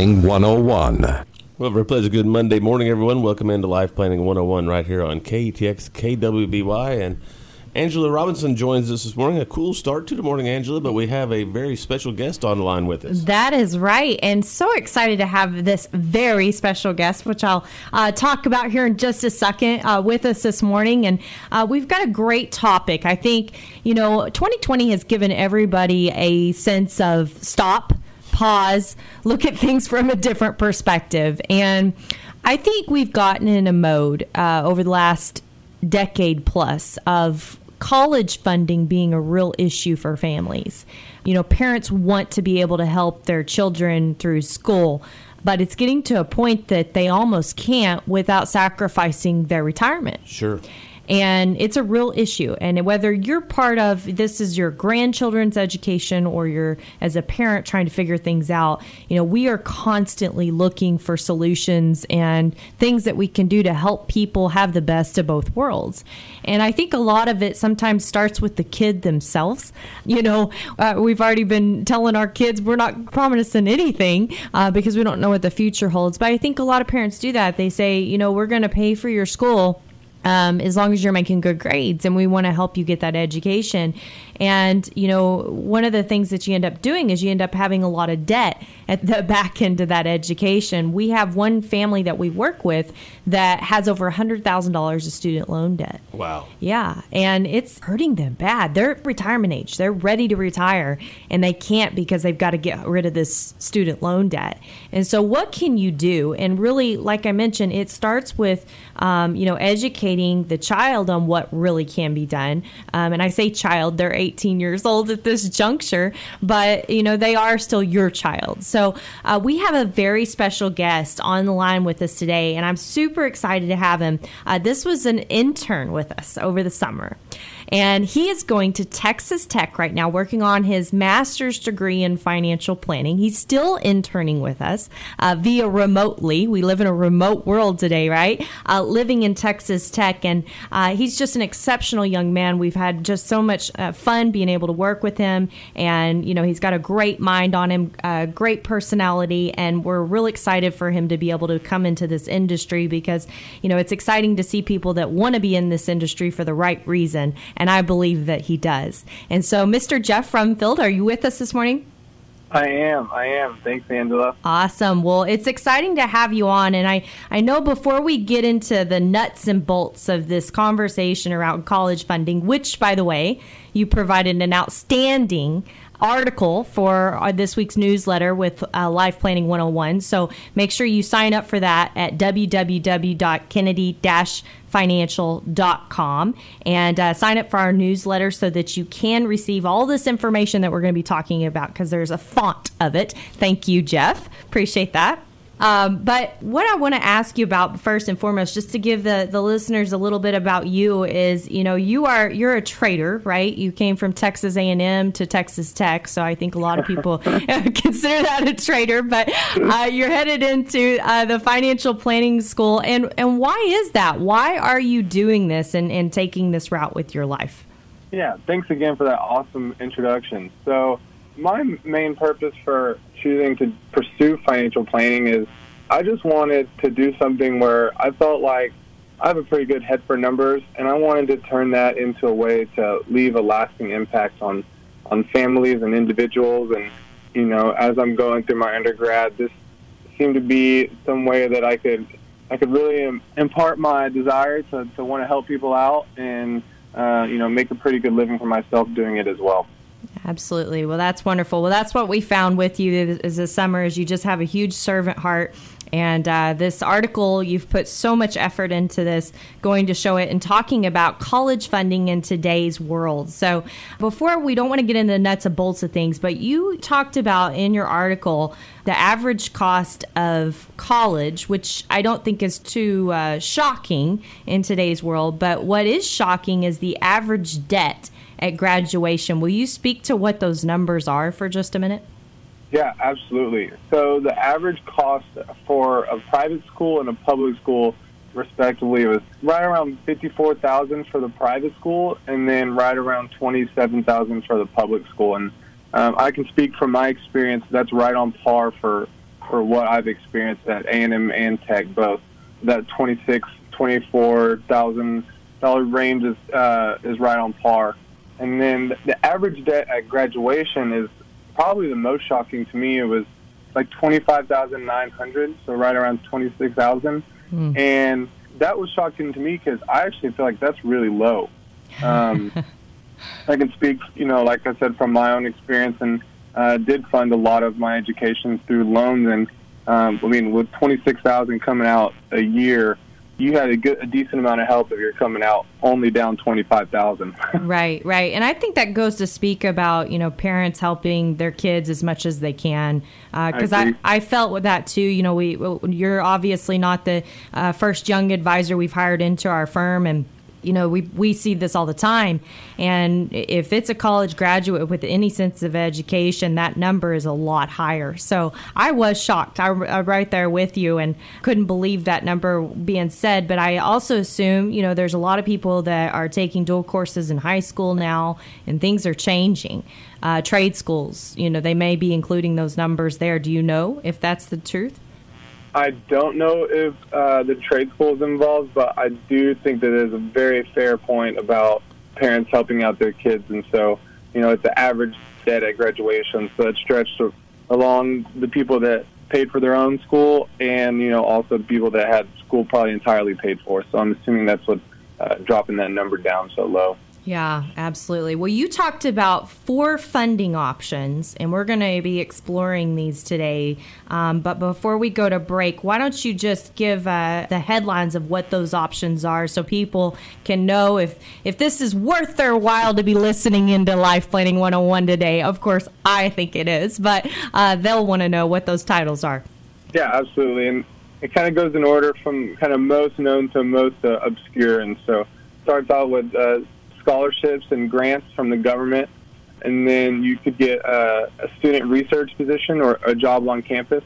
Planning 101. Well, very pleasant. Good Monday morning, everyone. Welcome into Life Planning 101 right here on KATX KWBY. And Angela Robinson joins us this morning. A cool start to the morning, Angela, but we have a very special guest on the line with us. That is right. And so excited to have this very special guest, which I'll uh, talk about here in just a second, uh, with us this morning. And uh, we've got a great topic. I think, you know, 2020 has given everybody a sense of stop pause, look at things from a different perspective. And I think we've gotten in a mode uh, over the last decade plus of college funding being a real issue for families. You know, parents want to be able to help their children through school, but it's getting to a point that they almost can't without sacrificing their retirement. Sure and it's a real issue. And whether you're part of this is your grandchildren's education or you're as a parent trying to figure things out, you know, we are constantly looking for solutions and things that we can do to help people have the best of both worlds. And I think a lot of it sometimes starts with the kid themselves. You know, uh, we've already been telling our kids we're not promising anything uh, because we don't know what the future holds. But I think a lot of parents do that. They say, you know, we're going to pay for your school um, as long as you're making good grades and we want to help you get that education and, you know, one of the things that you end up doing is you end up having a lot of debt at the back end of that education. We have one family that we work with that has over $100,000 of student loan debt. Wow. Yeah. And it's hurting them bad. They're retirement age, they're ready to retire, and they can't because they've got to get rid of this student loan debt. And so, what can you do? And really, like I mentioned, it starts with, um, you know, educating the child on what really can be done. Um, and I say child, they're 18 years old at this juncture, but you know they are still your child. So uh, we have a very special guest on the line with us today, and I'm super excited to have him. Uh, this was an intern with us over the summer. And he is going to Texas Tech right now, working on his master's degree in financial planning. He's still interning with us uh, via remotely. We live in a remote world today, right? Uh, living in Texas Tech. And uh, he's just an exceptional young man. We've had just so much uh, fun being able to work with him. And, you know, he's got a great mind on him, a great personality. And we're really excited for him to be able to come into this industry because, you know, it's exciting to see people that want to be in this industry for the right reason and I believe that he does. And so, Mr. Jeff Rumfield, are you with us this morning? I am. I am. Thanks, Angela. Awesome. Well, it's exciting to have you on. And I, I know before we get into the nuts and bolts of this conversation around college funding, which, by the way, you provided an outstanding article for uh, this week's newsletter with uh, Life Planning 101. So make sure you sign up for that at www.kennedy-financial.com and uh, sign up for our newsletter so that you can receive all this information that we're going to be talking about because there's a font of it. Thank you, Jeff. Appreciate that. Um, but what I want to ask you about first and foremost, just to give the, the listeners a little bit about you, is you know you are you're a traitor, right? You came from Texas A and M to Texas Tech, so I think a lot of people consider that a traitor. But uh, you're headed into uh, the financial planning school, and and why is that? Why are you doing this and, and taking this route with your life? Yeah, thanks again for that awesome introduction. So my main purpose for choosing to pursue financial planning is I just wanted to do something where I felt like I have a pretty good head for numbers, and I wanted to turn that into a way to leave a lasting impact on on families and individuals. And you know, as I'm going through my undergrad, this seemed to be some way that I could I could really impart my desire to to want to help people out and uh, you know make a pretty good living for myself doing it as well. Absolutely. Well, that's wonderful. Well, that's what we found with you as a summer is you just have a huge servant heart. And uh, this article, you've put so much effort into this, going to show it and talking about college funding in today's world. So, before we don't want to get into the nuts and bolts of things, but you talked about in your article the average cost of college, which I don't think is too uh, shocking in today's world. But what is shocking is the average debt at graduation. Will you speak to what those numbers are for just a minute? Yeah, absolutely. So the average cost for a private school and a public school, respectively, was right around fifty-four thousand for the private school, and then right around twenty-seven thousand for the public school. And um, I can speak from my experience; that's right on par for for what I've experienced at A and M and Tech both. That twenty-six, twenty-four thousand dollar range is uh, is right on par. And then the average debt at graduation is probably the most shocking to me. It was like twenty five thousand nine hundred, so right around twenty six thousand, mm. and that was shocking to me because I actually feel like that's really low. Um, I can speak, you know, like I said, from my own experience, and uh, did fund a lot of my education through loans. And um, I mean, with twenty six thousand coming out a year, you had a good, a decent amount of help if you're coming out only down twenty five thousand. right, right, and I think that goes to speak about you know parents helping their kids as much as they can because uh, I, I, I felt with that too. You know, we you're obviously not the uh, first young advisor we've hired into our firm, and you know, we we see this all the time. And if it's a college graduate with any sense of education, that number is a lot higher. So I was shocked. I, am right there with you and couldn't believe that number being said. But I also assume, you know, there's a lot of people that are taking dual courses in high school now, and things are changing. Uh, trade schools, you know, they may be including those numbers there. Do you know if that's the truth? I don't know if uh, the trade school is involved, but I do think that there's a very fair point about parents helping out their kids, and so you know it's the average debt at graduation, so it stretched along the people that paid for their own school, and you know also people that had school probably entirely paid for. So I'm assuming that's what uh, dropping that number down so low. Yeah, absolutely. Well, you talked about four funding options, and we're going to be exploring these today. Um, but before we go to break, why don't you just give uh, the headlines of what those options are so people can know if, if this is worth their while to be listening into Life Planning 101 today? Of course, I think it is, but uh, they'll want to know what those titles are. Yeah, absolutely. And it kind of goes in order from kind of most known to most uh, obscure. And so starts out with uh, scholarships and grants from the government, and then you could get a, a student research position or a job on campus.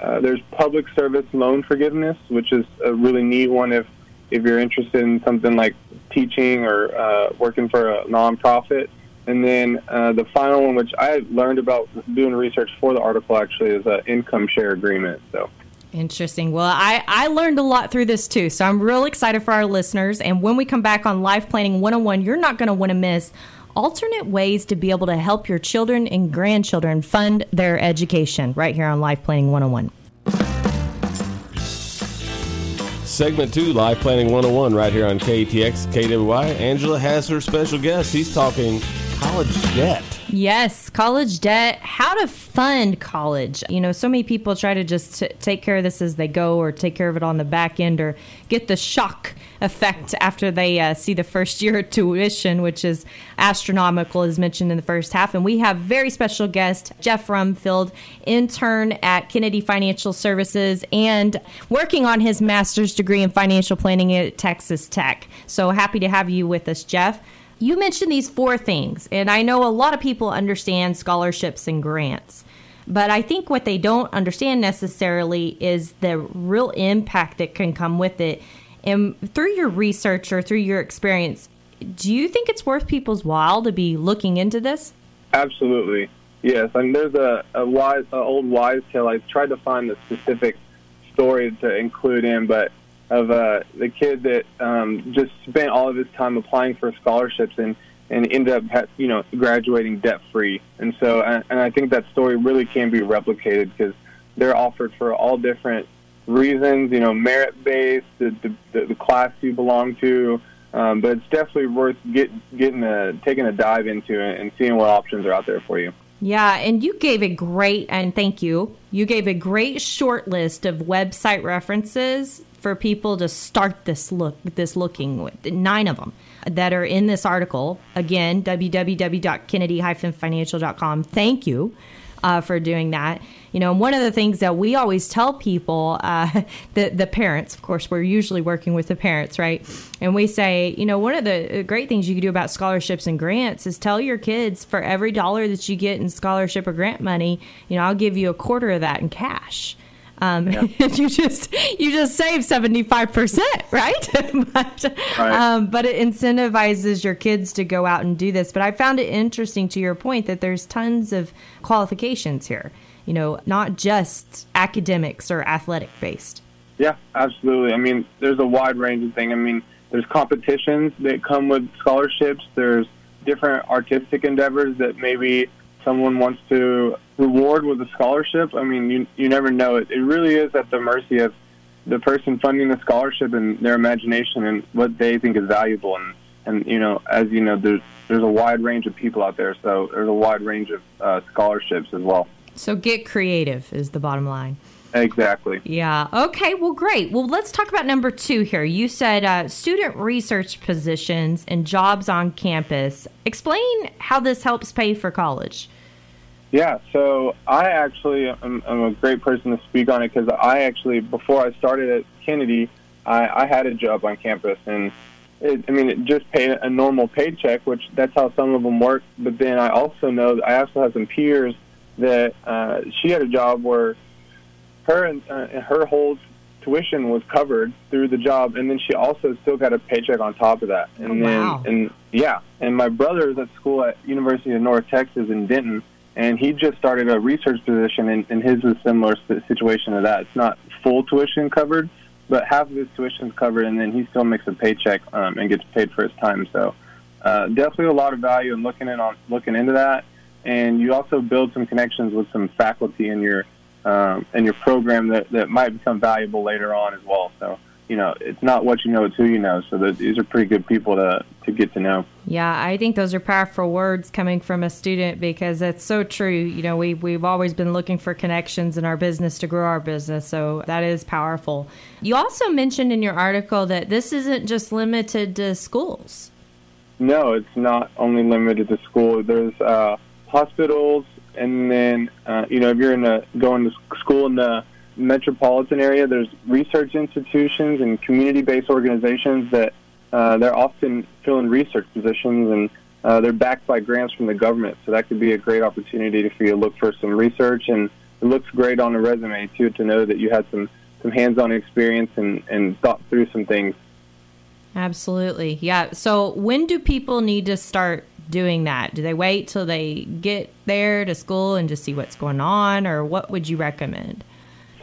Uh, there's public service loan forgiveness, which is a really neat one if if you're interested in something like teaching or uh, working for a nonprofit. And then uh, the final one, which I learned about doing research for the article, actually, is an income share agreement. So Interesting. Well, I, I learned a lot through this too. So I'm real excited for our listeners. And when we come back on Life Planning 101, you're not going to want to miss alternate ways to be able to help your children and grandchildren fund their education right here on Life Planning 101. Segment two, Life Planning 101, right here on KATX KWBY. Angela has her special guest. He's talking college debt. Yes, college debt, how to fund college. You know, so many people try to just t- take care of this as they go or take care of it on the back end or get the shock effect after they uh, see the first year of tuition, which is astronomical, as mentioned in the first half. And we have very special guest, Jeff Rumfield, intern at Kennedy Financial Services and working on his master's degree in financial planning at Texas Tech. So happy to have you with us, Jeff you mentioned these four things, and I know a lot of people understand scholarships and grants. But I think what they don't understand necessarily is the real impact that can come with it. And through your research or through your experience, do you think it's worth people's while to be looking into this? Absolutely. Yes. I mean, there's a, a wise, a old wise tale. I tried to find a specific story to include in, but of uh, the kid that um, just spent all of his time applying for scholarships and and ended up you know graduating debt free. And so and I think that story really can be replicated because they're offered for all different reasons. You know, merit based, the, the the class you belong to, Um, but it's definitely worth get, getting a taking a dive into and seeing what options are out there for you. Yeah, and you gave a great and thank you. You gave a great short list of website references for people to start this look this looking with nine of them that are in this article again www.kennedy-financial.com thank you uh, for doing that. You know, one of the things that we always tell people, uh, the the parents, of course, we're usually working with the parents, right? And we say, you know, one of the great things you can do about scholarships and grants is tell your kids for every dollar that you get in scholarship or grant money, you know, I'll give you a quarter of that in cash. Um, yeah. you just you just save seventy five percent, right? but, right. Um, but it incentivizes your kids to go out and do this. But I found it interesting to your point that there's tons of qualifications here. You know, not just academics or athletic based. Yeah, absolutely. I mean, there's a wide range of things. I mean, there's competitions that come with scholarships. There's different artistic endeavors that maybe someone wants to reward with a scholarship, I mean, you you never know. It, it really is at the mercy of the person funding the scholarship and their imagination and what they think is valuable. And and you know, as you know, there's there's a wide range of people out there, so there's a wide range of uh, scholarships as well. So get creative is the bottom line. Exactly. Yeah. Okay. Well, great. Well, let's talk about number two here. You said uh, student research positions and jobs on campus. Explain how this helps pay for college. Yeah, so I actually am, am a great person to speak on it because I actually, before I started at Kennedy, I, I had a job on campus, and it, I mean, it just paid a normal paycheck, which that's how some of them work. But then I also know I also have some peers that uh, she had a job where her uh, her whole tuition was covered through the job, and then she also still got a paycheck on top of that. And oh, wow. and yeah, and my brother is at school at University of North Texas in Denton and he just started a research position, and, and his is a similar situation to that. It's not full tuition covered, but half of his tuition is covered, and then he still makes a paycheck um, and gets paid for his time. So uh, definitely a lot of value in looking in on looking into that, and you also build some connections with some faculty in your um, in your program that that might become valuable later on as well. So you know, it's not what you know, it's who you know. So the, these are pretty good people to, to get to know. Yeah, I think those are powerful words coming from a student because it's so true. You know, we, we've always been looking for connections in our business to grow our business. So that is powerful. You also mentioned in your article that this isn't just limited to schools. No, it's not only limited to school. There's uh, hospitals, and then, uh, you know, if you're in a, going to school in the metropolitan area, there's research institutions and community-based organizations that uh, they're often filling research positions and uh, they're backed by grants from the government. So that could be a great opportunity for you to look for some research, and it looks great on a resume too to know that you had some some hands-on experience and and thought through some things. Absolutely, yeah. So when do people need to start doing that? Do they wait till they get there to school and just see what's going on, or what would you recommend?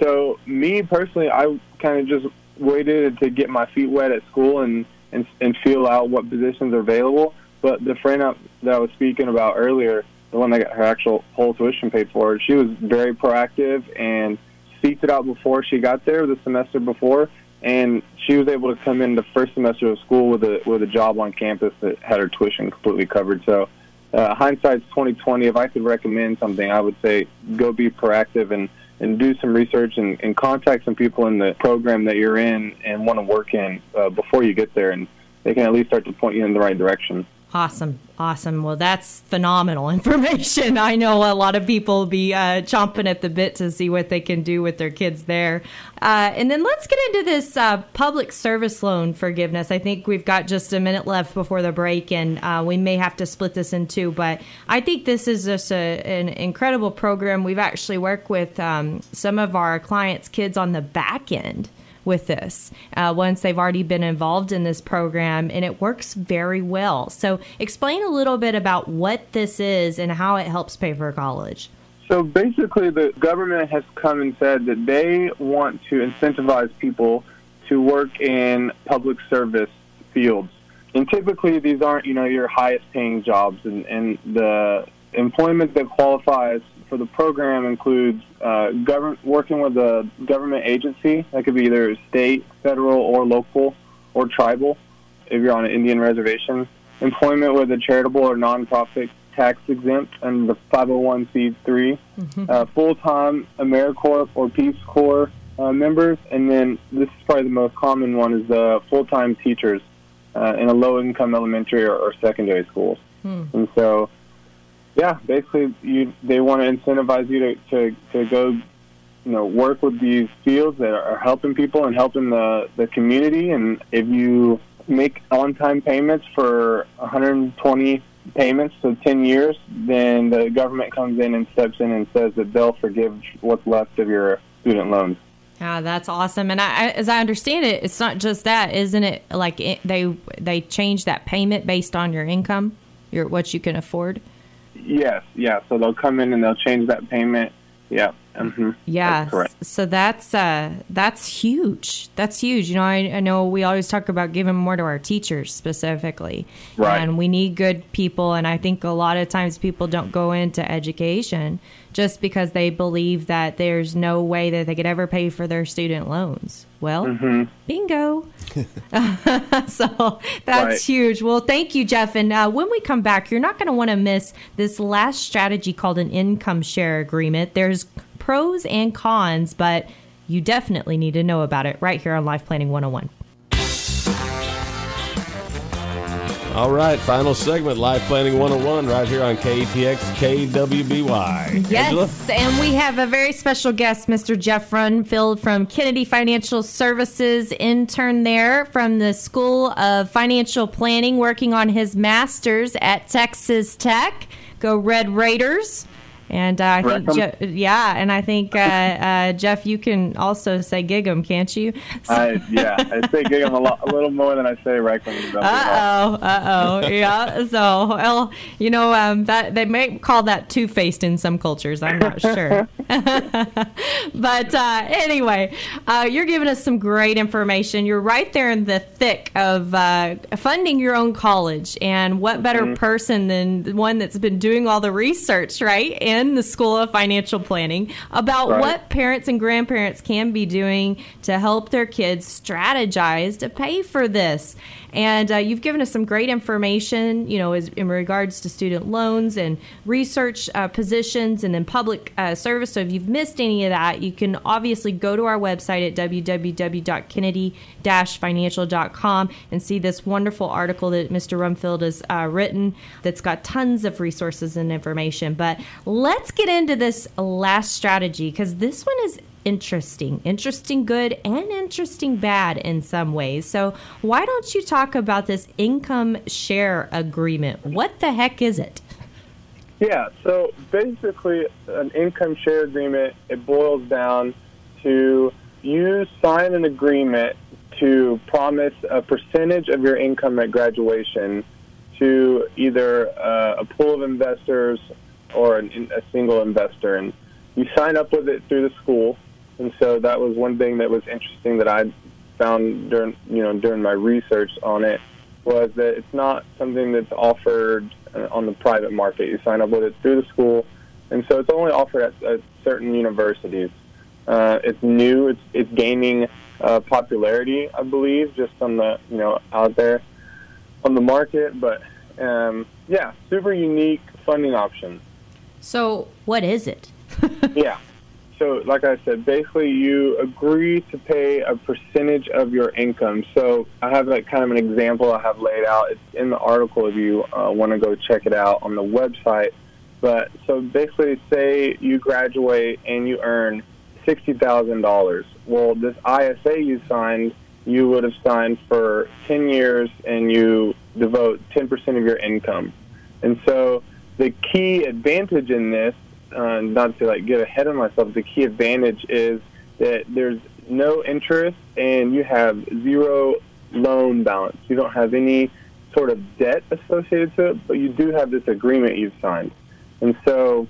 So me personally, I kind of just waited to get my feet wet at school and and, and feel out what positions are available. But the friend that I was speaking about earlier, the one that got her actual whole tuition paid for, she was very proactive and seeked it out before she got there the semester before, and she was able to come in the first semester of school with a with a job on campus that had her tuition completely covered. So. Uh, hindsight's 2020. If I could recommend something, I would say go be proactive and and do some research and, and contact some people in the program that you're in and want to work in uh, before you get there, and they can at least start to point you in the right direction. Awesome. Awesome. Well, that's phenomenal information. I know a lot of people be uh, chomping at the bit to see what they can do with their kids there. Uh, and then let's get into this uh, public service loan forgiveness. I think we've got just a minute left before the break, and uh, we may have to split this in two. But I think this is just a, an incredible program. We've actually worked with um, some of our clients' kids on the back end with this uh, once they've already been involved in this program, and it works very well. So, explain a little bit about what this is and how it helps pay for college. So, basically, the government has come and said that they want to incentivize people to work in public service fields. And typically, these aren't, you know, your highest paying jobs, and, and the employment that qualifies for the program includes uh, government working with a government agency. That could be either state, federal, or local, or tribal, if you're on an Indian reservation, employment with a charitable or nonprofit tax exempt and the 501c3, uh, full time AmeriCorps or Peace Corps uh, members, and then this is probably the most common one is the full time teachers uh, in a low income elementary or, or secondary schools. And so, yeah, basically, you they want to incentivize you to, to, to go, you know, work with these fields that are helping people and helping the, the community. And if you make on time payments for 120 payments to 10 years, then the government comes in and steps in and says that they'll forgive what's left of your student loans. Yeah, that's awesome. And I, as I understand it, it's not just that, isn't it? Like it, they they change that payment based on your income, your what you can afford. Yes, yeah. So they'll come in and they'll change that payment. Yeah. hmm Yeah. Correct. So that's uh that's huge. That's huge. You know, I, I know we always talk about giving more to our teachers specifically. Right. And we need good people and I think a lot of times people don't go into education just because they believe that there's no way that they could ever pay for their student loans. Well, Mm-hmm. bingo. so that's Right. huge. Well, thank you, Jeff. And uh, when we come back, you're not going to want to miss this last strategy called an income share agreement. There's pros and cons, but you definitely need to know about it right here on Life Planning 101. All right, final segment, Life Planning 101, right here on KATX KWBY. Angela? Yes, and we have a very special guest, Mr. Jeff Rumfield from Kennedy Financial Services, intern there from the School of Financial Planning, working on his master's at Texas Tech. Go Red Raiders! And uh, I think, Je- yeah, and I think uh, uh, Jeff, you can also say gig 'em, can't you? I, yeah, I say gig 'em a, lot, a little more than I say Wreck 'em. Uh oh, uh oh, yeah. So, well, you know, um, that they may call that two faced in some cultures. I'm not sure. but uh, anyway, uh, you're giving us some great information. You're right there in the thick of uh, funding your own college, and what better person than the one that's been doing all the research, right, the School of Financial Planning about Right. what parents and grandparents can be doing to help their kids strategize to pay for this. And uh, you've given us some great information, you know, as, in regards to student loans and research uh, positions and then public uh, service. So if you've missed any of that, you can obviously go to our website at www.kennedy-financial.com and see this wonderful article that Mr. Rumfield has uh, written that's got tons of resources and information. But let's get into this last strategy because this one is interesting, interesting good and interesting bad in some ways. So, why don't you talk about this income share agreement? What the heck is it? Yeah, so basically, an income share agreement, it boils down to you sign an agreement to promise a percentage of your income at graduation to either uh, a pool of investors or an, a single investor. And you sign up with it through the school. And so that was one thing that was interesting that I found during, you know, during my research on it was that it's not something that's offered uh, on the private market. You sign up with it through the school, and so it's only offered at, at certain universities. Uh, it's new. It's it's gaining uh, popularity, I believe, just on the you know out there on the market. But um, yeah, super unique funding option. So, what is it? yeah. So, like I said, basically you agree to pay a percentage of your income. So, I have like kind of an example I have laid out. It's in the article if you uh, want to go check it out on the website. But so basically, say you graduate and you earn sixty thousand dollars. Well, this ISA you signed, you would have signed for ten years, and you devote ten percent of your income. And so, the key advantage in this uh, not to like get ahead of myself, the key advantage is that there's no interest and you have zero loan balance. You don't have any sort of debt associated to it, but you do have this agreement you've signed. And so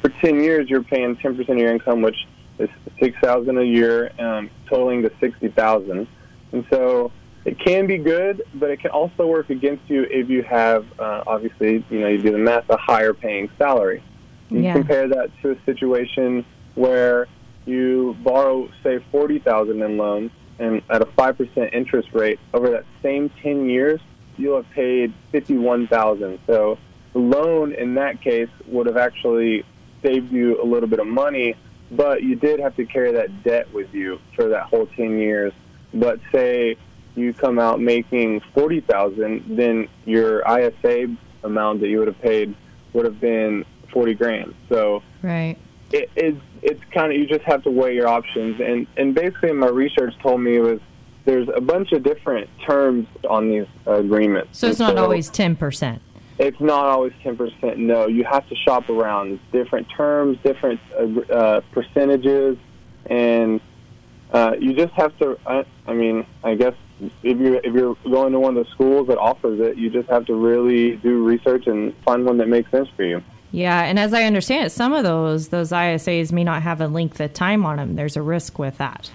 for 10 years, you're paying 10% of your income, which is 6000 a year, um, totaling to 60000 And so it can be good, but it can also work against you if you have, uh, obviously, you know, you do the math, a higher paying salary. You Yeah. compare that to a situation where you borrow, say, forty thousand in loans, and at a 5% interest rate over that same 10 years, you'll have paid 51000 So the loan in that case would have actually saved you a little bit of money, but you did have to carry that debt with you for that whole 10 years. But say you come out making 40000 then your ISA amount that you would have paid would have been 40 grand. So right. It, it's it's kind of you just have to weigh your options and and basically my research told me was there's a bunch of different terms on these agreements. So it's not so always 10%. It's not always 10%. No, you have to shop around different terms, different uh, uh, percentages, and uh, you just have to. I, I mean, I guess if you if you're going to one of the schools that offers it, you just have to really do research and find one that makes sense for you. Yeah, and as I understand it, some of those those ISAs may not have a length of time on them. There's a risk with that.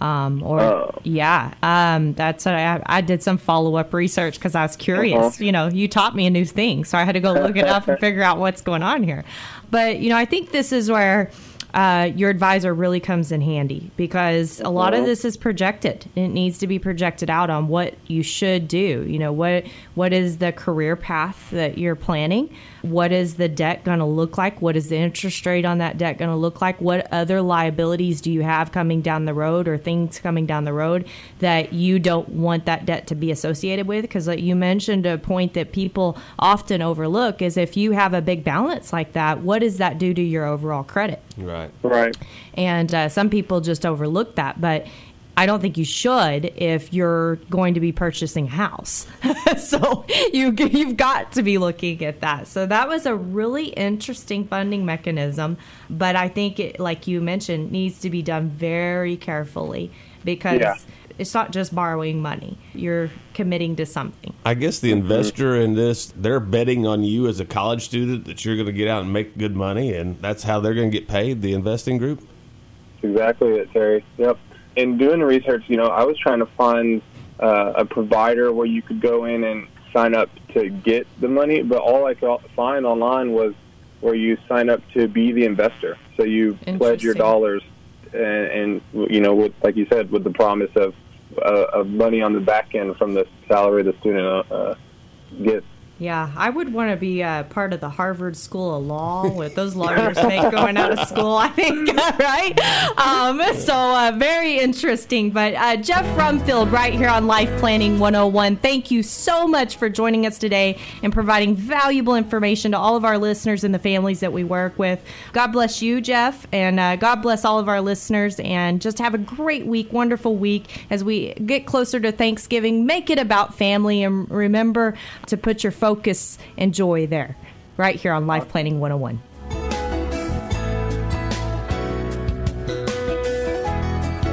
Um, or oh. yeah, um, that's what I, I did some follow up research because I was curious. Uh-huh. You know, you taught me a new thing, so I had to go look it up and figure out what's going on here. But you know, I think this is where uh, your advisor really comes in handy because a lot of this is projected. It needs to be projected out on what you should do. You know, what what is the career path that you're planning? What is the debt going to look like? What is the interest rate on that debt going to look like? What other liabilities do you have coming down the road or things coming down the road that you don't want that debt to be associated with? Because like you mentioned a point that people often overlook is if you have a big balance like that, what does that do to your overall credit? Right. Right. And uh, some people just overlook that, but I don't think you should if you're going to be purchasing a house. so you you've got to be looking at that. So that was a really interesting funding mechanism, but I think it, like you mentioned, needs to be done very carefully because. Yeah it's not just borrowing money. You're committing to something. I guess the mm-hmm. investor in this, they're betting on you as a college student that you're going to get out and make good money, and that's how they're going to get paid, the investing group? Exactly it, Terry. Yep. In doing the research, you know, I was trying to find uh, a provider where you could go in and sign up to get the money, but all I could find online was where you sign up to be the investor. So you pledge your dollars, and, and you know, with like you said, with the promise of uh, of money on the back end from the salary the student uh, gets. Yeah, I would want to be uh, part of the Harvard School of Law with those lawyers going out of school. I think, right? Um, so uh, very interesting. But uh, Jeff Rumfield, right here on Life Planning 101, thank you so much for joining us today and providing valuable information to all of our listeners and the families that we work with. God bless you, Jeff, and uh, God bless all of our listeners. And just have a great week, wonderful week as we get closer to Thanksgiving. Make it about family and remember to put your focus focus and joy there, right here on Life Planning 101.